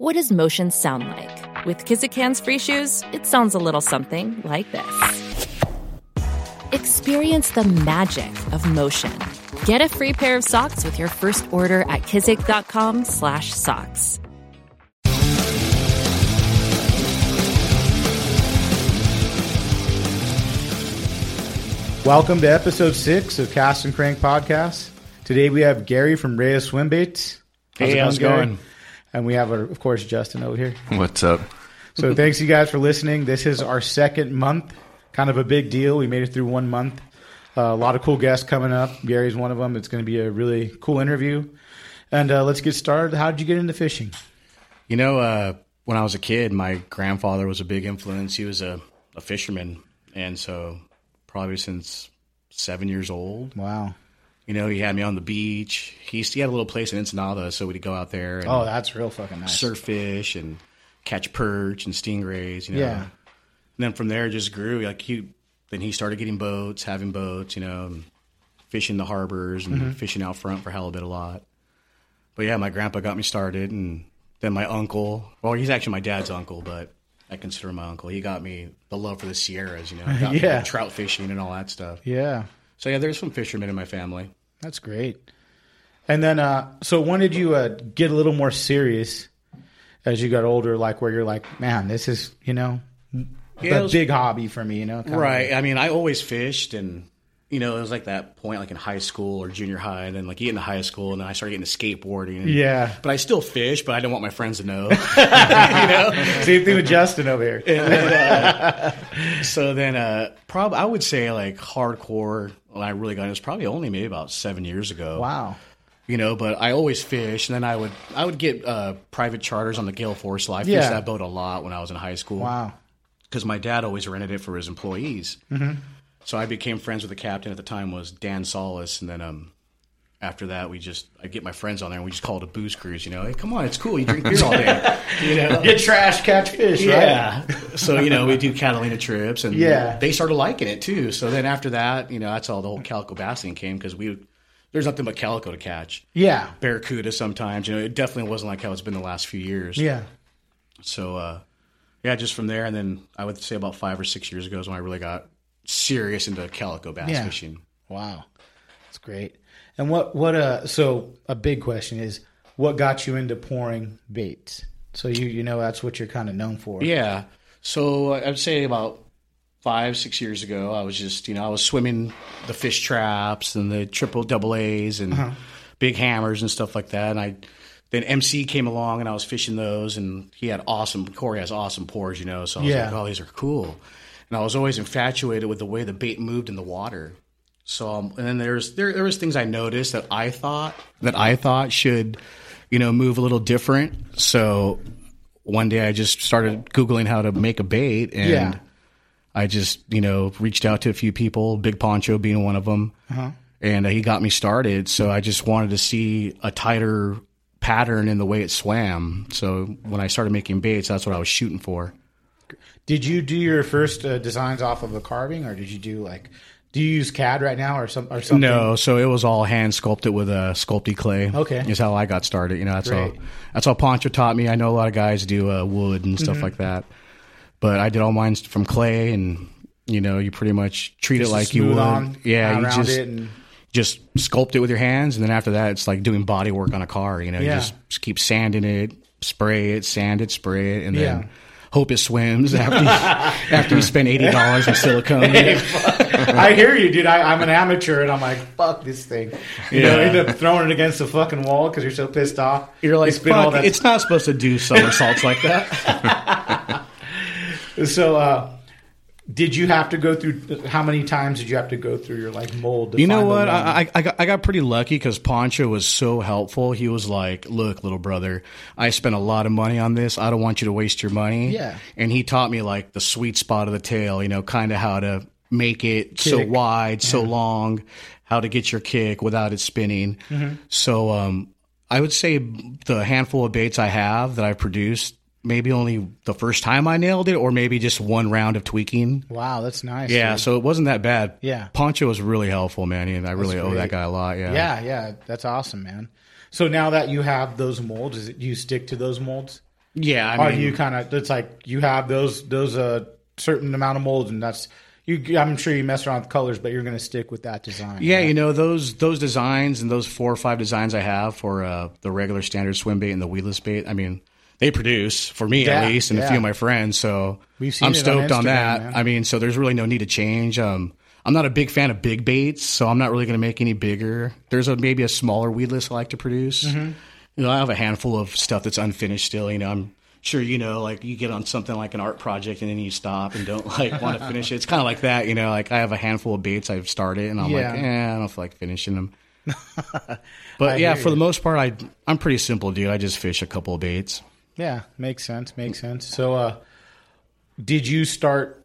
What does motion sound like? With Kizik hands free shoes, it sounds a little something like this. Experience the magic of motion. Get a free pair of socks with your first order at kizik.com/socks. Welcome to episode six of Cast and Crank Podcast. Today we have Gary from Reyes Swim Baits. Hey, how's it Gary? Going? And we have, our, of course, Justin over here. What's up? So thanks you guys for listening. This is our second month, kind of a big deal. We made it through one month. Uh, a lot of cool guests coming up. Gary's one of them. It's going to be a really cool interview. And uh, let's get started. How did you get into fishing? You know, uh, when I was a kid, my grandfather was a big influence. He was a, a fisherman, and so probably since seven years old, Wow. You know, he had me on the beach. He he had a little place in Ensenada, so we'd go out there and Oh, that's real fucking nice. surf fish and catch perch and stingrays. You know, Yeah. and then from there it just grew. Like he, then he started getting boats, having boats. You know, fishing the harbors and Mm-hmm. fishing out front for halibut a lot. But yeah, my grandpa got me started, and then my uncle. Well, he's actually my dad's uncle, but I consider him my uncle. He got me the love for the Sierras. You know, got me Yeah. trout fishing and all that stuff. Yeah. So yeah, there's some fishermen in my family. That's great. And then, uh, so when did you uh, get a little more serious as you got older? Like where you're like, man, this is you know Yeah, a was- big hobby for me. You know, Right. I mean, I always fished, and you know, it was like that point, like in high school or junior high, and then like getting to high school, and then I started getting to skateboarding. Yeah. But I still fish, but I didn't want my friends to know. you know. Same thing with Justin over here. So then, uh, probably I would say like hardcore. When I really got it was probably only maybe about seven years ago. Wow. You know, but I always fish, and then I would I would get uh, private charters on the Gale Force. I fished Yeah. that boat a lot when I was in high school. Wow. because my dad always rented it for his employees. Mm-hmm. So I became friends with the captain at the time was Dan Solis, and then um, after that we just I get my friends on there and we just call it a booze cruise. You know, hey, come on, it's cool. You drink beer all day. you know. Get trash, catch fish. Right? Yeah. so you know we do Catalina trips, and Yeah. they started liking it too. So then after that, you know that's how the whole calico bass thing came because we there's nothing but calico to catch. Yeah. Barracuda sometimes, you know, it definitely wasn't like how it's been the last few years. Yeah. So uh, yeah, just from there, and then I would say about five or six years ago is when I really got serious into calico bass Yeah. fishing. Wow. That's great. And what what uh so a big question is what got you into pouring baits? So you you know that's what you're kind of known for. Yeah. So I'd say about five, six years ago, I was just, you know, I was swimming the fish traps and the triple double A's and Uh-huh. big hammers and stuff like that. And I then MC came along and I was fishing those and he had awesome Corey has awesome pours, you know. So I was Yeah. like, Oh, these are cool. And I was always infatuated with the way the bait moved in the water. So um, and then there's there there was things I noticed that I thought that I thought should, you know, move a little different. So one day I just started googling how to make a bait and Yeah. I just you know reached out to a few people, Big Poncho being one of them, and uh, he got me started. So I just wanted to see a tighter pattern in the way it swam. So when I started making baits, that's what I was shooting for. Did you do your first uh, designs off of a carving or did you do like do you use CAD right now or some or something? No, so it was all hand sculpted with a uh, Sculpey clay. Okay. is how I got started. You know, that's Great. how that's how Poncho taught me. I know a lot of guys do uh, wood and Mm-hmm. stuff like that, but I did all mine from clay, and you know, you pretty much treat Just it like you would. on yeah, you just and just sculpt it with your hands, and then after that, it's like doing body work on a car. You know, Yeah. you just, just keep sanding it, spray it, sand it, spray it, and then. Yeah. Hope it swims after you, after you spend eighty dollars on silicone. know? I hear you, dude. I, I'm an amateur, and I'm like, fuck this thing. You know, end up throwing it against the fucking wall because you're so pissed off. You're like, You "Fuck, it's not supposed to do somersaults like that. So, uh, did you have to go through? How many times did you have to go through your like mold? To You know what? I, I, I got, I got pretty lucky because Poncho was so helpful. He was like, "Look, little brother, I spent a lot of money on this. I don't want you to waste your money." Yeah. and he taught me like the sweet spot of the tail. You know, kind of how to make it so Kick. wide, so long, how to get your kick without it spinning. Mm-hmm. So, um, I would say the handful of baits I have that I've produced. Maybe only the first time I nailed it, or maybe just one round of tweaking. wow, that's nice. Yeah, dude. so it wasn't that bad. Yeah. Poncho was really helpful, man, and I really owe that guy a lot. Yeah, yeah, yeah, that's awesome, man. So now that you have those molds, is it you stick to those molds? yeah. I Or mean, do you kind of? It's like you have those those uh certain amount of molds, and that's you. I'm sure you mess around with colors, but you're going to stick with that design. yeah, you know those those designs and those four or five designs I have for uh, the regular standard swim bait and the weedless bait. I mean, they produce for me Yeah, at least, and a few of my friends. So I'm it on stoked on, that. man. I mean, so there's really no need to change. Um, I'm not a big fan of big baits, so I'm not really going to make any bigger. There's a maybe a smaller weedless I like to produce. Mm-hmm. You know, I have a handful of stuff that's unfinished still. You know, I'm sure you know, like you get on something like an art project and then you stop and don't like want to finish it. It's kind of like that. You know, like I have a handful of baits I've started and I'm Yeah. like, eh, I don't feel like finishing them. I But yeah, for you. the most part, I I'm pretty simple, dude. I just fish a couple of baits. Yeah, makes sense. Makes sense. So, uh, did you start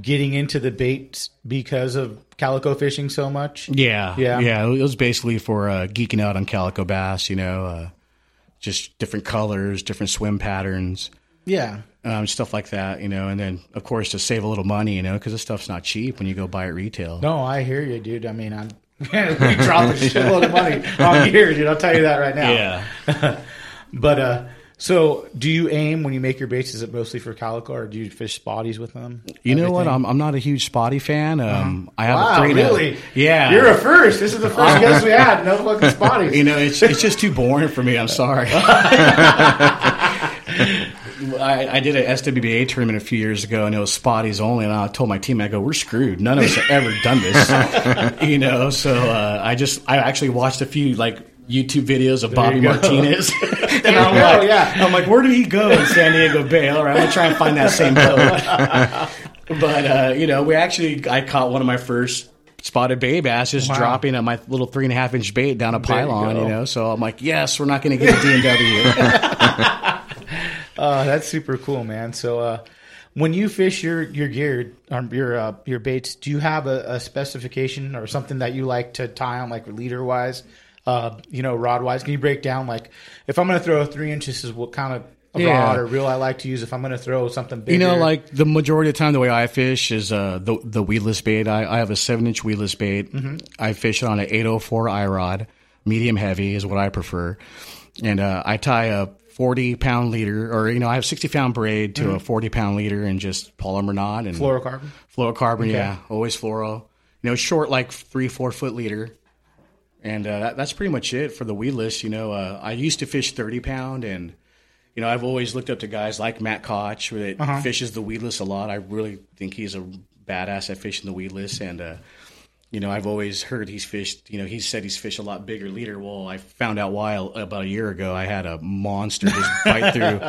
getting into the baits because of calico fishing so much? Yeah, Yeah. yeah. It was basically for uh, geeking out on calico bass. You know, uh, just different colors, different swim patterns, Yeah, um, stuff like that. You know, and then of course to save a little money. You know, because this stuff's not cheap when you go buy it retail. No, I hear you, dude. I mean, I'm we drop a shitload of money on gear, dude. I'll tell you that right now. Yeah. But uh, so do you aim when you make your baits? Is it mostly for calico, or do you fish spotties with them? You know what? I'm I'm not a huge spotty fan. Um, I have Wow, a three really? Yeah. You're a first. This is the first guest we had. No fucking spotties. you know, it's it's just too boring for me. I'm sorry. I, I did an SWBA tournament a few years ago, and it was spotties only. And I told my team, I go, "We're screwed. None of us have ever done this." you know, so uh, I just I actually watched a few like YouTube videos of Bobby. Martinez, and I'm go, like, yeah. I'm like, where did he go in San Diego Bay? All right, I'm gonna try and find that same boat. but uh, you know, we actually I caught one of my first spotted bay bass just Wow. dropping at my little three and a half inch bait down a There you pylon. You know, so I'm like, yes, we're not going to get a DNW. Uh, that's super cool, man. So, uh, when you fish your your gear, um, your uh, your baits, do you have a, a specification or something that you like to tie on, like leader wise, uh, you know, rod wise? Can you break down like if I'm going to throw a three inches, is what kind of a Yeah. rod or reel I like to use? If I'm going to throw something bigger, you know, like the majority of the time, the way I fish is uh, the the weedless bait. I, I have a seven inch weedless bait. Mm-hmm. I fish it on an 804 iRod, medium heavy is what I prefer, and uh, I tie a 40 pound leader, or you know, I have 60 pound braid to a 40 pound leader, and just Palomar knot and fluorocarbon. Fluorocarbon, yeah, always fluoro. You know, short like three, four foot leader, and uh, that, that's pretty much it for the weedless. You know, uh, I used to fish thirty pound, and you know, I've always looked up to guys like Matt Koch that Uh-huh. fishes the weedless a lot. I really think he's a badass at fishing the weedless, and uh, you know, I've always heard he's fished. You know, he said he's fished a lot bigger leader. Well, I found out why about a year ago. I had a monster just bite through,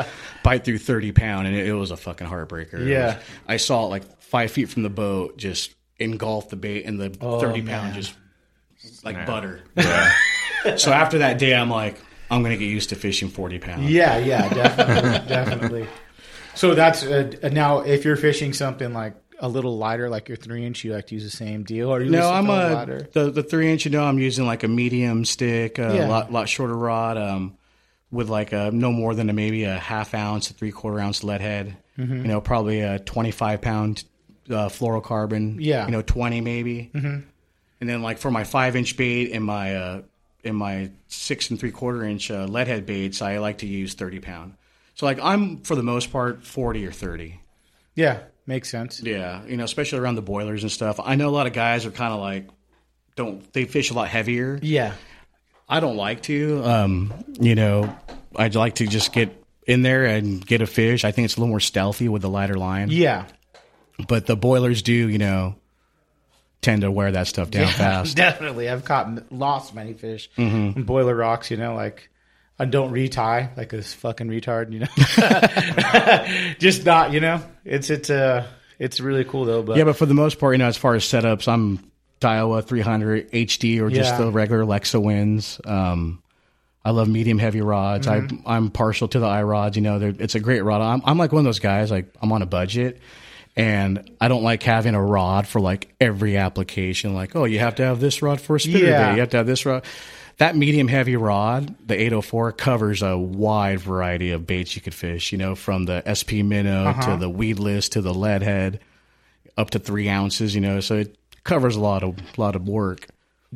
bite through thirty pound, and it, it was a fucking heartbreaker. Yeah. was- I saw it like five feet from the boat, just engulf the bait, and the thirty pound just like butter. so after that day, I'm like, I'm gonna get used to fishing forty pound. Yeah, yeah, definitely, definitely. So that's uh, now if you're fishing something like a little lighter, like your three inch, you like to use the same deal, or you No, I'm a lighter? the the three inch. You know, I'm using like a medium stick, a Yeah. lot lot shorter rod, um, with like a no more than a, maybe a half ounce, a three quarter ounce lead head. Mm-hmm. You know, probably a 25 pound uh, fluorocarbon. Yeah. you know, 20 maybe. Mm-hmm. And then like for my five inch bait and my uh, and my six and three quarter inch uh, lead head baits, I like to use 30 pound. So like I'm for the most part 40 or 30. Yeah, makes sense. Yeah, you know, especially around the boilers and stuff. I know a lot of guys are kind of like don't they fish a lot heavier. Yeah, I don't like to. Um, you know, I'd like to just get in there and get a fish. I think it's a little more stealthy with the lighter line. yeah, But the boilers do, you know, tend to wear that stuff down fast. definitely. I've caught lost many fish Mm-hmm. in boiler rocks. You know, like I don't retie like this fucking retard. You know, just not. You know, it's it's uh it's really cool though. But Yeah, but for the most part, you know, as far as setups, I'm Daiwa 300 HD or just Yeah. the regular Lexa wins. Um, I love medium heavy rods. Mm-hmm. I, I'm partial to the iRods. You know, it's a great rod. I'm, I'm like one of those guys. Like I'm on a budget, and I don't like having a rod for like every application. Like, oh, you have to have this rod for a spinner Yeah. bait. You have to have this rod. That medium heavy rod, the 804, covers a wide variety of baits you could fish. You know, from the SP minnow Uh-huh. to the weedless to the lead head up to three ounces, you know, so it covers a lot of lot of work.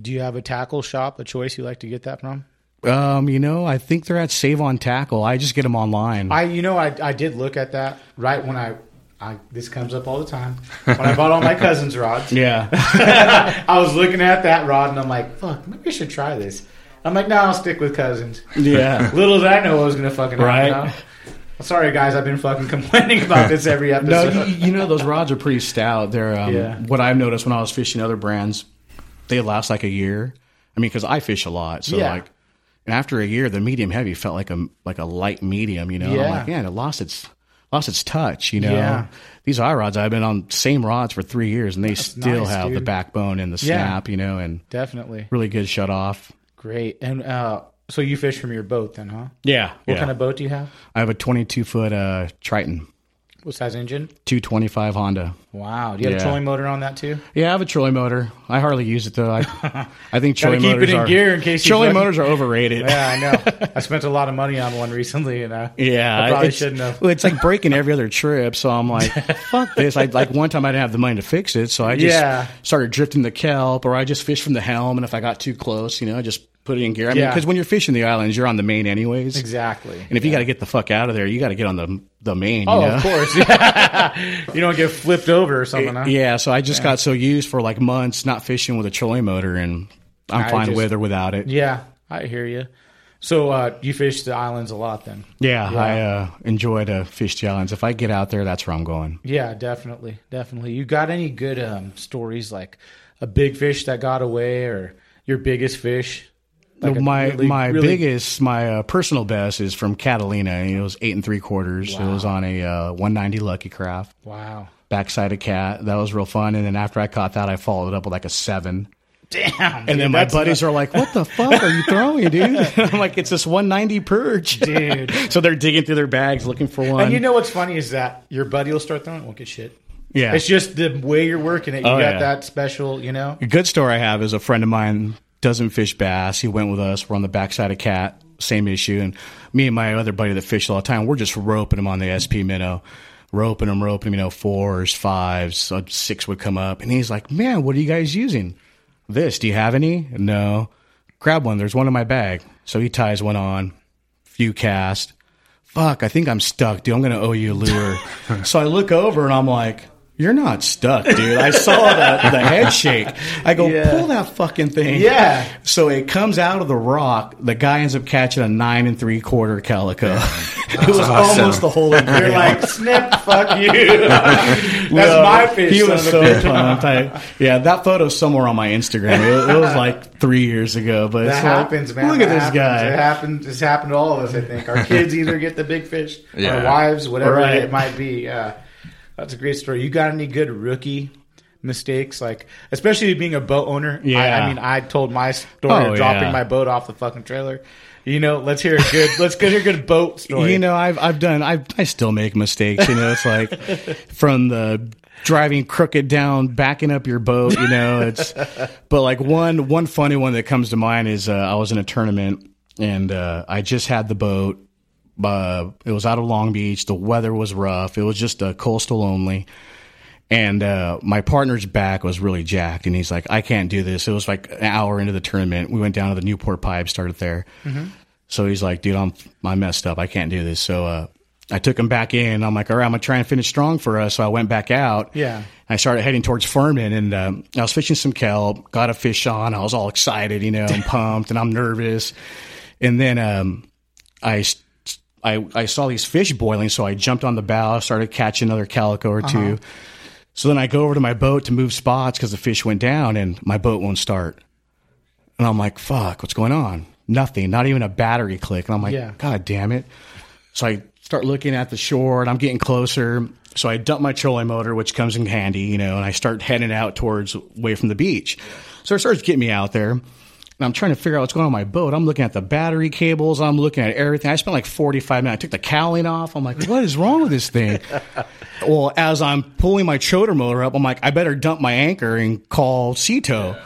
do you have a tackle shop, a choice you like to get that from? Um, you know, I think they're at Savon Tackle. I just get them online. I, you know, I, I did look at that right when I, I, this comes up all the time. When I bought all my cousin's rods, yeah, I was looking at that rod and I'm like, fuck, maybe I should try this. I'm like, no, I'll stick with cousins. yeah. Little did I know I was gonna fucking Right. happen. Sorry, guys, I've been fucking complaining about this every No, episode. you, you know those rods are pretty stout. They're um, Yeah. what I've noticed when I was fishing other brands, they last like a year. I mean, because I fish a lot, so Yeah. like, and after a year, the medium heavy felt like a like a light medium. You know, I'm Yeah. like, man, it lost its lost its touch. You know, Yeah. these iRods I've been on same rods for three years, and they still nice, have the backbone and the Yeah. snap. You know, and Definitely really good shut off. great. And uh, so you fish from your boat then, huh? Yeah, What kind of boat do you have? I have a 22 foot uh, Triton, What size engine? 225 Honda. Wow. Do you have a Yeah. trolling motor on that too? Yeah, I have a trolling motor. I hardly use it though. I, I think trolling keep motors it in are, gear in case you trolling fucking- motors are overrated. Yeah, I know. I spent a lot of money on one recently, and uh, Yeah, I probably shouldn't have. Well, it's like breaking every other trip. So I'm like, fuck this. I like one time I didn't have the money to fix it, so I just Yeah. started drifting the kelp, or I just fished from the helm. And if I got too close, you know, I just put it in gear. I mean, because when you're fishing the islands, you're on the main anyways. Exactly. And if you got to get the fuck out of there, you got to get on the the main. Oh, you know? of course. you don't get flipped over or something, huh? Yeah, so I just got so used for like months not fishing with a trolling motor, and I'm I fine just- with or without it. Yeah, I hear you. So uh, you fish the islands a lot then? Yeah, I uh, enjoy to fish the islands. If I get out there, that's where I'm going. Yeah, definitely, definitely. You got any good um, stories like a big fish that got away, or your biggest fish? Like a my really- my really- biggest, my uh, personal best is from Catalina. It was eight and three quarters. It was on a uh, 190 Lucky Craft, Wow. backside of cat. That was real fun. And then after I caught that, I followed up with like a seven. Damn. And then my buddies are like, "What the fuck are you throwing, dude?" I'm like, "It's this 190 perch, Dude. so they're digging through their bags looking for one. And you know what's funny is that your buddy will start throwing, won't get shit. yeah, It's just the way you're working it. You Oh, got yeah. that special, you know. A good story I have is a friend of mine doesn't fish bass. He went with us. We're on the backside of Cat, same issue. And me and my other buddy that fished all the time, we're just roping him on the SP minnow, roping him, roping him, you know, fours, fives, so six would come up. And he's like, man, what are you guys using? This, do you have any? No. Grab one. There's one in my bag. So he ties one on, few cast. Fuck, I think I'm stuck, dude. I'm going to owe you a lure. so I look over and I'm like, you're not stuck, dude. I saw the, the head shake. I go, Yeah. pull that fucking thing. Yeah. So it comes out of the rock. The guy ends up catching a nine and three quarter calico. it was almost the whole thing. You're like, snip, fuck you. That's Well, my fish. He was so bitch. pumped. I, yeah, that photo's somewhere on my Instagram. It, it was like three years ago, but That it's like, happens, man. Look at That this happens. It happened. happens. It's happened to all of us. I think our kids either get the big fish, Yeah. our wives, whatever Right. it might be. Yeah, that's a great story. You got any good rookie mistakes, like especially being a boat owner? I, Yeah. I mean, I told my story Oh, of dropping yeah. my boat off the fucking trailer. You know, let's hear a good. let's get a good boat story. You know, I've I've done. I I still make mistakes. You know, it's like from the driving crooked down, backing up your boat. You know, it's. But like one one funny one that comes to mind is uh, I was in a tournament and uh, I just had the boat. Uh, it was out of Long Beach. The weather was rough. It was just a coastal only. And uh, my partner's back was really jacked, and he's like, "I can't do this." It was like an hour into the tournament. We went down to the Newport Pipe, started there. So he's like, "Dude, I'm I messed up. I can't do this." So uh, I took him back in. I'm like, "All right, I'm gonna try and finish strong for us." So I went back out. Yeah. I started heading towards Furman, and um, I was fishing some kelp. Got a fish on. I was all excited, you know, I'm pumped, and I'm nervous. And then um, I. I, I saw these fish boiling, so I jumped on the bow, started catching another calico or 2 uh-huh. So then I go over to my boat to move spots because the fish went down and my boat won't start. And I'm like, fuck, what's going on? Nothing, not even a battery click. And I'm like, Yeah. God damn it. So I start looking at the shore, and I'm getting closer. So I dump my trolling motor, which comes in handy, you know, and I start heading out towards away from the beach. So it starts getting me out there. And I'm trying to figure out what's going on with my boat. I'm looking at the battery cables. I'm looking at everything. I spent like 45 minutes. I took the cowling off. I'm like, what is wrong with this thing? well, as I'm pulling my choder motor up, I'm like, I better dump my anchor and call Ceto.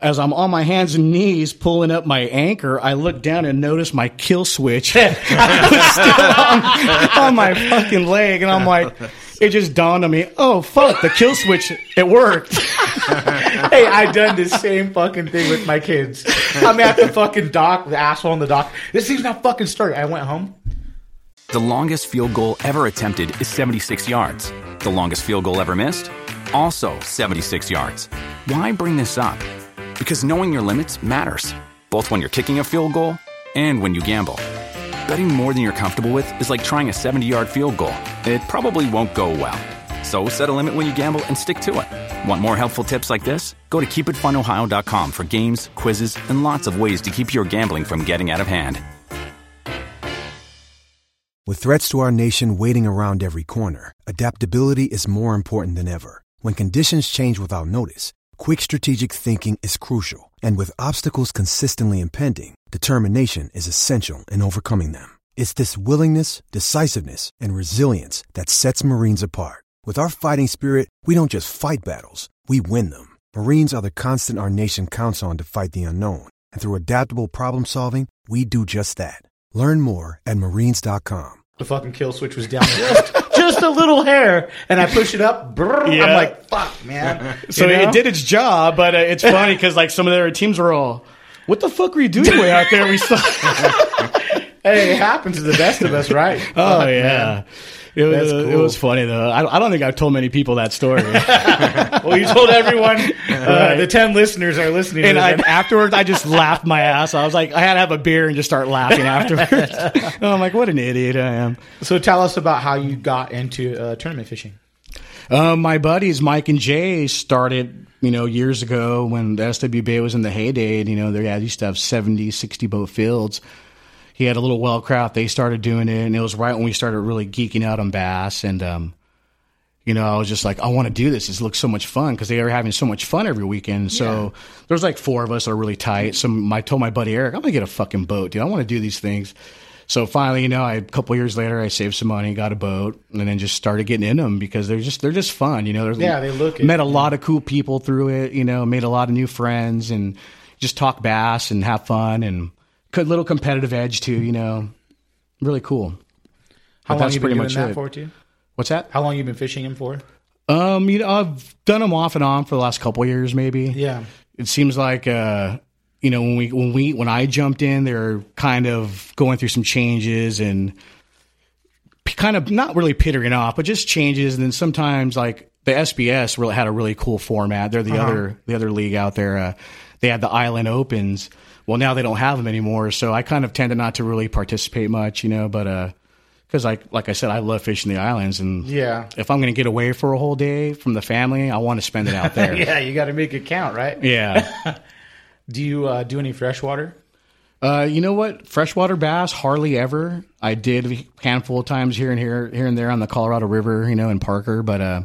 As I'm on my hands and knees pulling up my anchor, I look down and notice my kill switch was still on, on my fucking leg. And I'm like, it just dawned on me, oh, fuck, the kill switch, it worked. hey, I done the same fucking thing with my kids. I'm at the fucking dock, the asshole on the dock. This thing's not fucking starting. I went home. The longest field goal ever attempted is 76 yards. The longest field goal ever missed? Also 76 yards. Why bring this up? Because knowing your limits matters, both when you're kicking a field goal and when you gamble. Betting more than you're comfortable with is like trying a 70 yard field goal. It probably won't go well. So set a limit when you gamble and stick to it. Want more helpful tips like this? Go to keepitfunohio.com for games, quizzes, and lots of ways to keep your gambling from getting out of hand. With threats to our nation waiting around every corner, adaptability is more important than ever. When conditions change without notice, quick strategic thinking is crucial. And with obstacles consistently impending, determination is essential in overcoming them. It's this willingness, decisiveness, and resilience that sets Marines apart. With our fighting spirit, we don't just fight battles, we win them. Marines are the constant our nation counts on to fight the unknown. And through adaptable problem solving, we do just that. Learn more at marines.com. The fucking kill switch was down just, just a little hair, and I push it up. Brrr, Yeah. I'm like, fuck, man. So You know? it did its job, but uh, it's funny because like some of their teams were all, "What the fuck were you doing way out there?" We saw. Hey, it happens to the best of us, right? oh yeah, man. it was That's it was funny though. I, I don't think I've told many people that story. Well, you told everyone. Uh, the ten listeners are listening. and to I, afterwards, I just laughed my ass. I was like, I had to have a beer and just start laughing afterwards. I'm like, what an idiot I am. so tell us about how you got into uh, tournament fishing. Um, my buddies Mike and Jay started, you know, years ago when the SWBA was in the heyday. And, you know, they had, used to have 70, 60 boat fields. He had a little Wellcraft. They started doing it, and it was right when we started really geeking out on bass. And, um, you know, I was just like, I want to do this. This looks so much fun because they were having so much fun every weekend. So there was like four of us that are really tight. So I told my buddy Eric, I'm gonna get a fucking boat, dude. I want to do these things. So finally, you know, I, a couple years later, I saved some money, got a boat, and then just started getting in them because they're just they're just fun. You know, There's- Yeah, they look it, met a lot of cool people through it. You know, made a lot of new friends and just talk bass and have fun and good little competitive edge too. You know, really cool. How But long you been doing that it. for, too? What's that? How long you been fishing him for? Um, you know, I've done them off and on for the last couple years, maybe. Yeah. It seems like, uh, you know, when we when we when I jumped in, they're kind of going through some changes and p- kind of not really pittering off, but just changes. And then sometimes, like the SBS, really had a really cool format. They're the other the other league out there. Uh, they had the Island Opens. Well, now they don't have them anymore, so I kind of tended not to really participate much, you know. But uh, because like like I said, I love fishing the islands, and Yeah. if I'm going to get away for a whole day from the family, I want to spend it out there. Yeah, you got to make it count, right? Yeah. Do you uh, do any freshwater? Uh, you know what? Freshwater bass, hardly ever. I did a handful of times here and here, here and there on the Colorado River, you know, in Parker, but uh,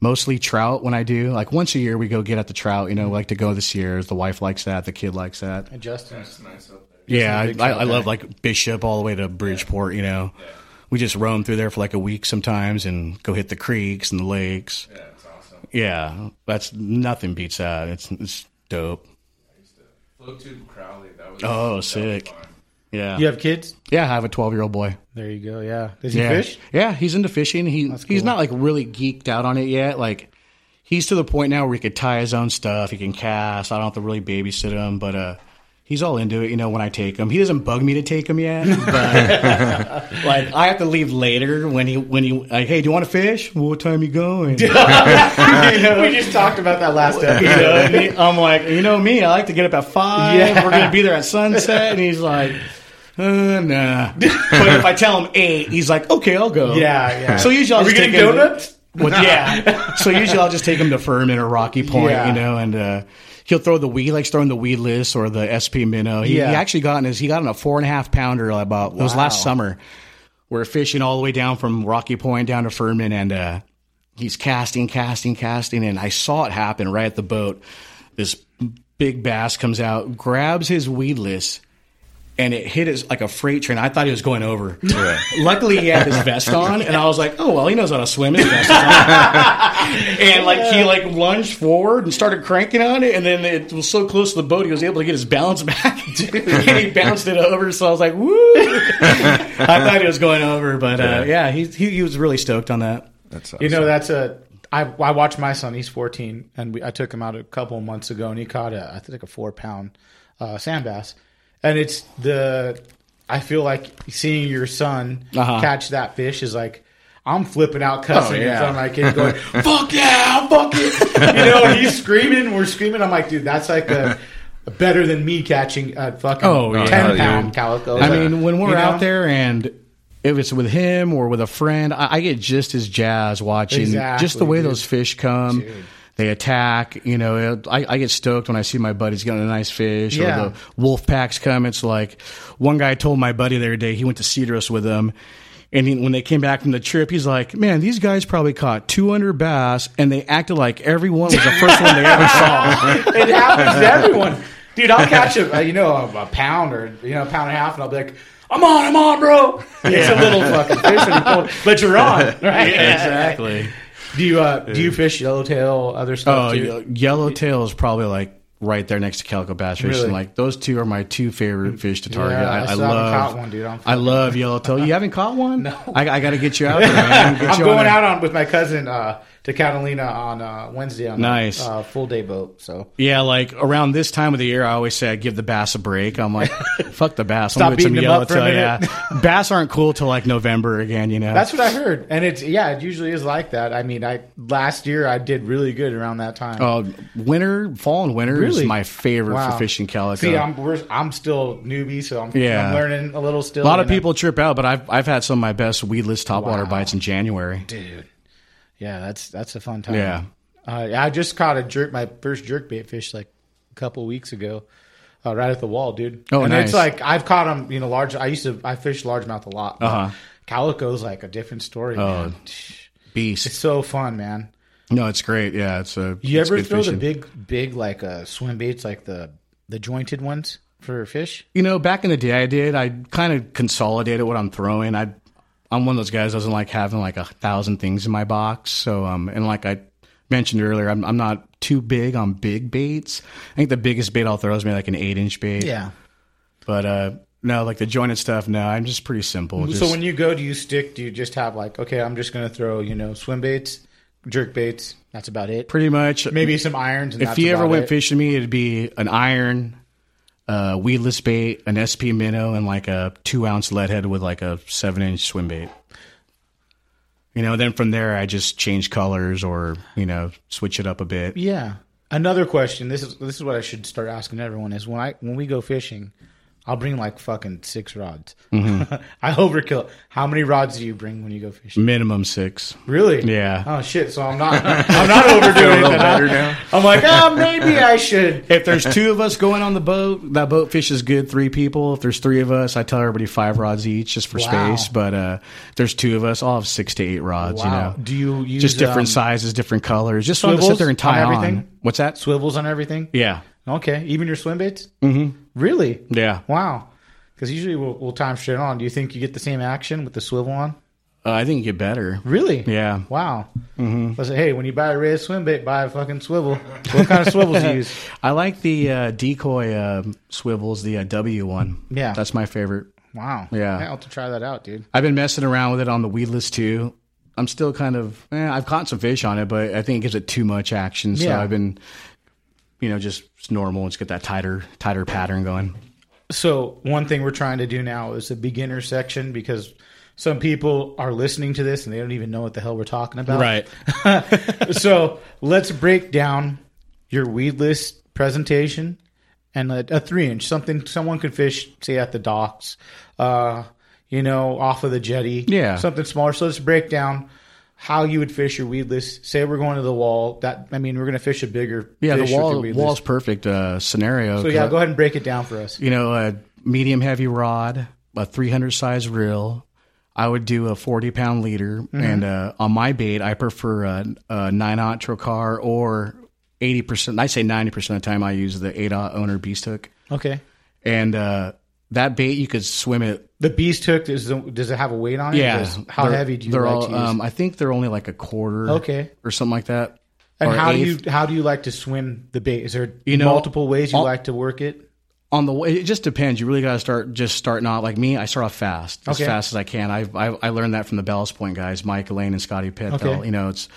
mostly trout when I do. Like once a year, we go get at the trout. You know, like to go this year. The wife likes that. The kid likes that. Justin's. Nice up there. Yeah, I, I, I love like Bishop all the way to Bridgeport. You know, we just roam through there for like a week sometimes and go hit the creeks and the lakes. Yeah, that's awesome. Yeah, that's nothing beats that. It's it's dope. Float tube Crowley. That was Oh, sick. Yeah. You have kids? Yeah, I have a 12 year old boy. There you go. Yeah. Does he yeah. fish? Yeah, he's into fishing. He he's not like really geeked out on it yet. Like he's to the point now where he could tie his own stuff. He can cast. I don't have to really babysit him, but uh, he's all into it. You know, when I take him, he doesn't bug me to take him yet. But like I have to leave later when he when he like, hey, do you want to fish? What time you going? You know? we just talked about that last You episode. know, and he- I'm like, you know me, I like to get up at five. Yeah. We're gonna be there at sunset, and he's like, uh, nah. But if I tell him eight, he's like, okay, I'll go. Yeah, yeah. So usually I'll Are we just getting donuts? Yeah. So usually I'll just take him to Furman or Rocky Point, Yeah. you know, and uh, he'll throw the weed, like throwing the weedless or the SP minnow. He, Yeah. he actually got in his, he got in a four and a half pounder about, it was last summer. we're fishing all the way down from Rocky Point down to Furman, and uh, he's casting, casting, casting, and I saw it happen right at the boat. This big bass comes out, grabs his weedless, and it hit us like a freight train. I thought he was going over. Luckily, he had his vest on, and I was like, "Oh well, he knows how to swim." His vest is on. and like he like lunged forward and started cranking on it, and then it was so close to the boat, he was able to get his balance back, and he bounced it over. So I was like, "Woo!" I thought he was going over, but uh, yeah, he, he he was really stoked on that. That's You know, that's a. I, I watched my son. He's 14, and we, I took him out a couple of months ago, and he caught a I think a four pound uh, sand bass, and it's the. I feel like seeing your son Uh-huh. catch that fish is like. I'm flipping out, cussing Oh, yeah. in front of my kid, going, "Fuck yeah, fuck it!" You know, he's screaming, we're screaming. I'm like, dude, that's like a, better than me catching a fucking Oh, yeah. ten Yeah, pound dude. calico. I mean, when we're You know? out there and if it's with him or with a friend, I, I get just as jazz watching Exactly, just the way dude. those fish come. They attack, you know. it- I, I get stoked when I see my buddies getting a nice fish Yeah. or the wolf packs come. It's like one guy told my buddy the other day he went to Cedros with them, and he, when they came back from the trip, he's like, "Man, these guys probably caught 200 bass, and they acted like everyone was the first one they ever saw." it happens to everyone. Dude, I'll catch a, you know, a, a pound or, you know, a pound and a half, and I'll be like, I'm on, I'm on, bro. It's a little fucking fish, and you pull- but you're on, right? exactly. Do you, uh, do you fish yellowtail, other stuff Oh, too? yellowtail is probably like right there next to calico bass. Really? Like those two are my two favorite fish to target. Yeah, I I, I love. caught one, dude. I love yellowtail. You haven't caught one? No. I, I got to get you out there. I'm going out on with my cousin uh, to Catalina on uh, Wednesday on Nice. a uh, full day boat. So Yeah, like around this time of the year, I always say I give the bass a break. I'm like, fuck the bass. Stop I'm doing some beating 'em up for a minute. Yeah, bass aren't cool till like November again. You know. that's what I heard, and it's yeah, it usually is like that. I mean, I last year I did really good around that time. Uh, winter, fall and winter Really? is my favorite Wow. for fishing calico. See, I'm we're, I'm still newbie, so I'm, Yeah. I'm learning a little still. a lot of uh, people trip out, but I've I've had some of my best weedless topwater Wow. bites in January. dude. Yeah, that's that's a fun time. Yeah. uh, I just caught a jerk, my first jerk bait fish like a couple weeks ago, uh, right at the wall, dude. Oh, and nice. it's like I've caught them, you know, large. I used to I fish largemouth a lot. Uh-huh. Calico's like a different story. man. Beast. It's so fun, man. No, it's great. Yeah, it's a. You it's ever throw fishing. the big, big like uh, swim baits, like the the jointed ones for fish? You know, back in the day, I did. I kind of consolidated what I'm throwing. I, I'm one of those guys that doesn't like having like a thousand things in my box. So, um, and like I mentioned earlier, I'm I'm not too big on big baits. I think the biggest bait I'll throw is maybe like an eight inch bait. Yeah. But uh, no, like the jointed stuff. No, I'm just pretty simple. Just, so when you go, do you stick? Do you just have like, okay, I'm just gonna throw, you know, swim baits, jerk baits. That's about it. pretty much Maybe some irons. And if you ever went it. fishing me, it'd be an iron, uh, weedless bait, an SP minnow, and like a two ounce lead head with like a seven inch swim bait. You know, then from there I just change colors or you know switch it up a bit. Yeah. Another question. This is this is what I should start asking everyone is when I when we go fishing, I'll bring like fucking six rods. Mm-hmm. I overkill. How many rods do you bring when you go fishing? Minimum six. Really? Yeah. Oh shit! So I'm not I'm not overdoing it. better now. I'm like, ah, maybe I should. If there's two of us going on the boat, that boat fish is good. Three people. If there's three of us, I tell everybody five rods each just for Wow. space. But uh, if there's two of us, I'll have six to eight rods. You know, Do you use just different um, sizes, different colors, just fun to sit there and tie on on. everything? What's that? swivels on everything? Yeah, Okay, even your swim baits? Mm-hmm. Really? yeah. Wow. Because usually we'll, we'll time straight on. Do you think you get the same action with the swivel on? Uh, I think you get better. Really? Yeah. Wow. Mm-hmm. Let's say, hey, when you buy a red swim bait, buy a fucking swivel. What kind of swivels do you use? I like the uh, decoy uh, swivels, the uh, W one. Yeah. that's my favorite. Wow. Yeah. I'll have to try that out, dude. I've been messing around with it on the weedless too. I'm still kind of. Eh, I've caught some fish on it, but I think it gives it too much action. So Yeah. I've been, you know, just normal. Let's get that tighter, tighter pattern going. So one thing we're trying to do now is a beginner section because some people are listening to this and they don't even know what the hell we're talking about. Right. so let's break down your weedless presentation and a, a three inch something someone could fish say at the docks uh you know off of the jetty Yeah. something smaller so let's break down how you would fish your weedless say we're going to the wall that i mean we're going to fish a bigger Yeah, the wall wall's perfect uh, scenario. so yeah go ahead and break it down for us you know, a medium heavy rod, a 300 size reel. I would do a 40 pound leader, Mm-hmm. and uh, on my bait, I prefer a, a nine aught Trokar or 80 percent. I say 90 percent of the time I use the eight aught owner beast hook, Okay. and uh, that bait you could swim it. The beast hook is does it have a weight on it? Yeah, Does- how They're- heavy do you they're like all, to use? Um, I think they're only like a quarter, Okay. or something like that. and how do you how do you like to swim the bait? Is there You know, multiple ways you all- like to work it? on the way, it just depends. You really got to start just starting out like me. I start off fast, as Okay. fast as I can. I, I I learned that from the Ballast Point guys, Mike Elaine and Scotty Pitt. Okay. You know, it's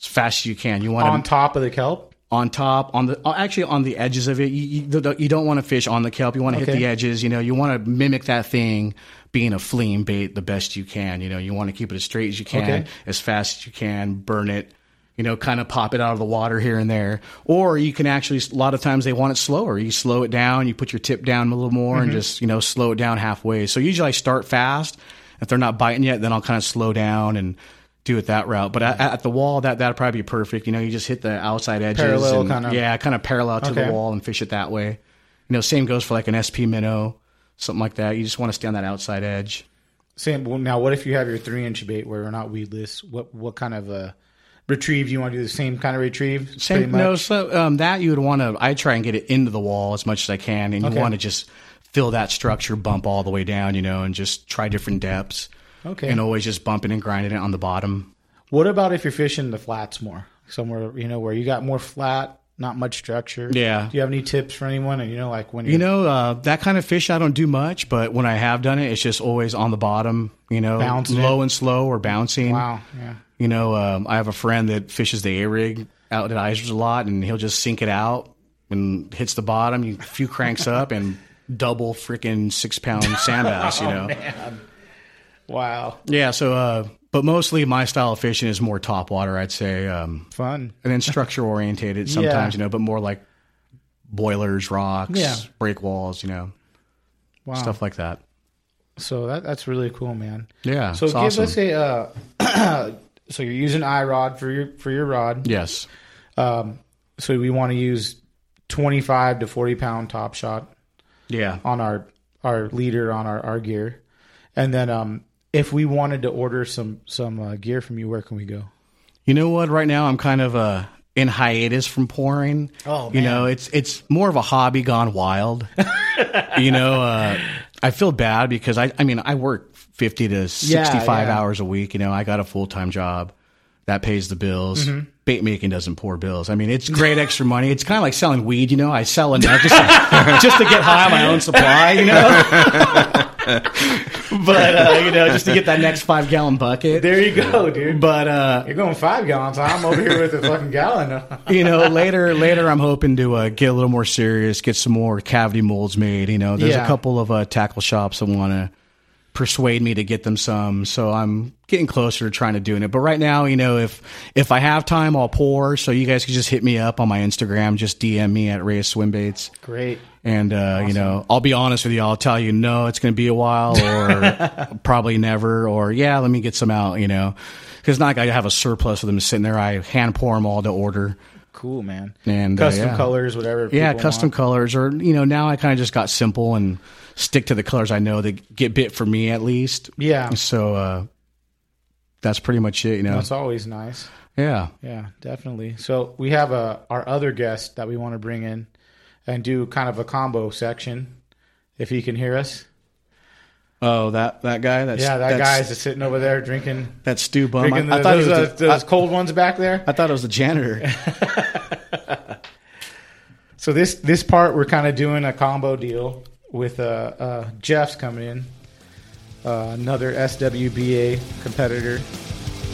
as fast as you can. You want On to top of the kelp? On top, on the uh, actually on the edges of it. You, you, you don't want to fish on the kelp. You want to hit the edges. You know, you want to mimic that thing being a fleeing bait the best you can. You know, you want to keep it as straight as you can, Okay. as fast as you can, burn it. You know, kind of pop it out of the water here and there. Or you can actually, a lot of times they want it slower. You slow it down, you put your tip down a little more and just, you know, slow it down halfway. So usually I start fast. If they're not biting yet, then I'll kind of slow down and do it that route. But at, at the wall, that, that'd probably be perfect. You know, you just hit the outside edges. Parallel and- kinda. Yeah, kind of parallel to Okay. the wall and fish it that way. You know, same goes for like an SP minnow, something like that. You just want to stay on that outside edge. Same. Well, now, what if you have your three inch bait where we're not weedless? What what kind of uh, retrieve do you want to do? The same kind of retrieve? Same, no, so um, that you would want to. I try and get it into the wall as much as I can, and you Okay. want to just fill that structure, bump all the way down, you know, and just try different depths. Okay. and always just bumping and grinding it on the bottom. What about if you're fishing the flats more? Somewhere you know where you got more flat, not much structure. Yeah. Do you have any tips for anyone? And you know, like when You know, uh, that kind of fish I don't do much, but when I have done it, it's just always on the bottom, you know, Bouncing low it. and slow or bouncing. wow, yeah, You know, um, I have a friend that fishes the A rig out at Isers a lot, and he'll just sink it out and hits the bottom. You a few cranks up and double freaking six pound sand bass. You know, wow, yeah. So, uh, but mostly my style of fishing is more top water, I'd say, um, fun. and then structure orientated sometimes. You know, but more like boilers, rocks, Yeah. break walls. You know, Wow. stuff like that. So that that's really cool, man. Yeah. So it's give awesome. us a. Uh, so you're using iRod for your for your rod. yes. Um, so we want to use 25 to 40 pound top shot Yeah. on our our leader on our, our gear, and then um, if we wanted to order some some uh, gear from you, where can we go? You know what? Right now, I'm kind of uh, in hiatus from pouring. Oh, you know, it's it's more of a hobby gone wild. you know, uh, I feel bad because I I mean I work 50 to 65 yeah. hours a week. You know, I got a full time job that pays the bills. Mm-hmm. Bait making doesn't pour bills. I mean, it's great extra money. It's kind of like selling weed. You know, I sell enough just to, just to get high on my own supply. You know. but uh, you know, just to get that next five gallon bucket. There you go, dude. But uh, You're going five gallons. I'm over here with a fucking gallon. you know, later later I'm hoping to uh, get a little more serious, get some more cavity molds made. You know, there's Yeah. a couple of uh, tackle shops that want to persuade me to get them some, so I'm getting closer to trying to doing it. But right now, you know, if if I have time, I'll pour. So you guys can just hit me up on my Instagram, just DM me at Reyes Swimbaits. Great. And uh, you know, I'll be honest with you. I'll tell you, no, it's going to be a while, or probably never, or yeah, let me get some out. You know, because not like I have a surplus of them sitting there. I hand pour them all to order. Cool, man. And, uh, custom yeah. colors, whatever. Yeah, custom want. colors, or you know, now I kind of just got simple and stick to the colors I know that get bit for me at least. Yeah. So uh, that's pretty much it. You know. That's always nice. yeah. Yeah, definitely. So we have a our other guest that we want to bring in and do kind of a combo section. If he can hear us. Oh, that that guy. That's Yeah, that that's, guy's just sitting over there drinking that stew bum. I, drinking I the, thought it those, was the, those cold ones back there. I, I thought it was the janitor. So this this part we're kind of doing a combo deal with uh, uh, Jeff's coming in, uh, another SWBA competitor.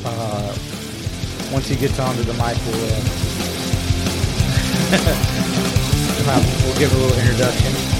Uh, once he gets onto the mic, we'll, uh, we'll give a little introduction.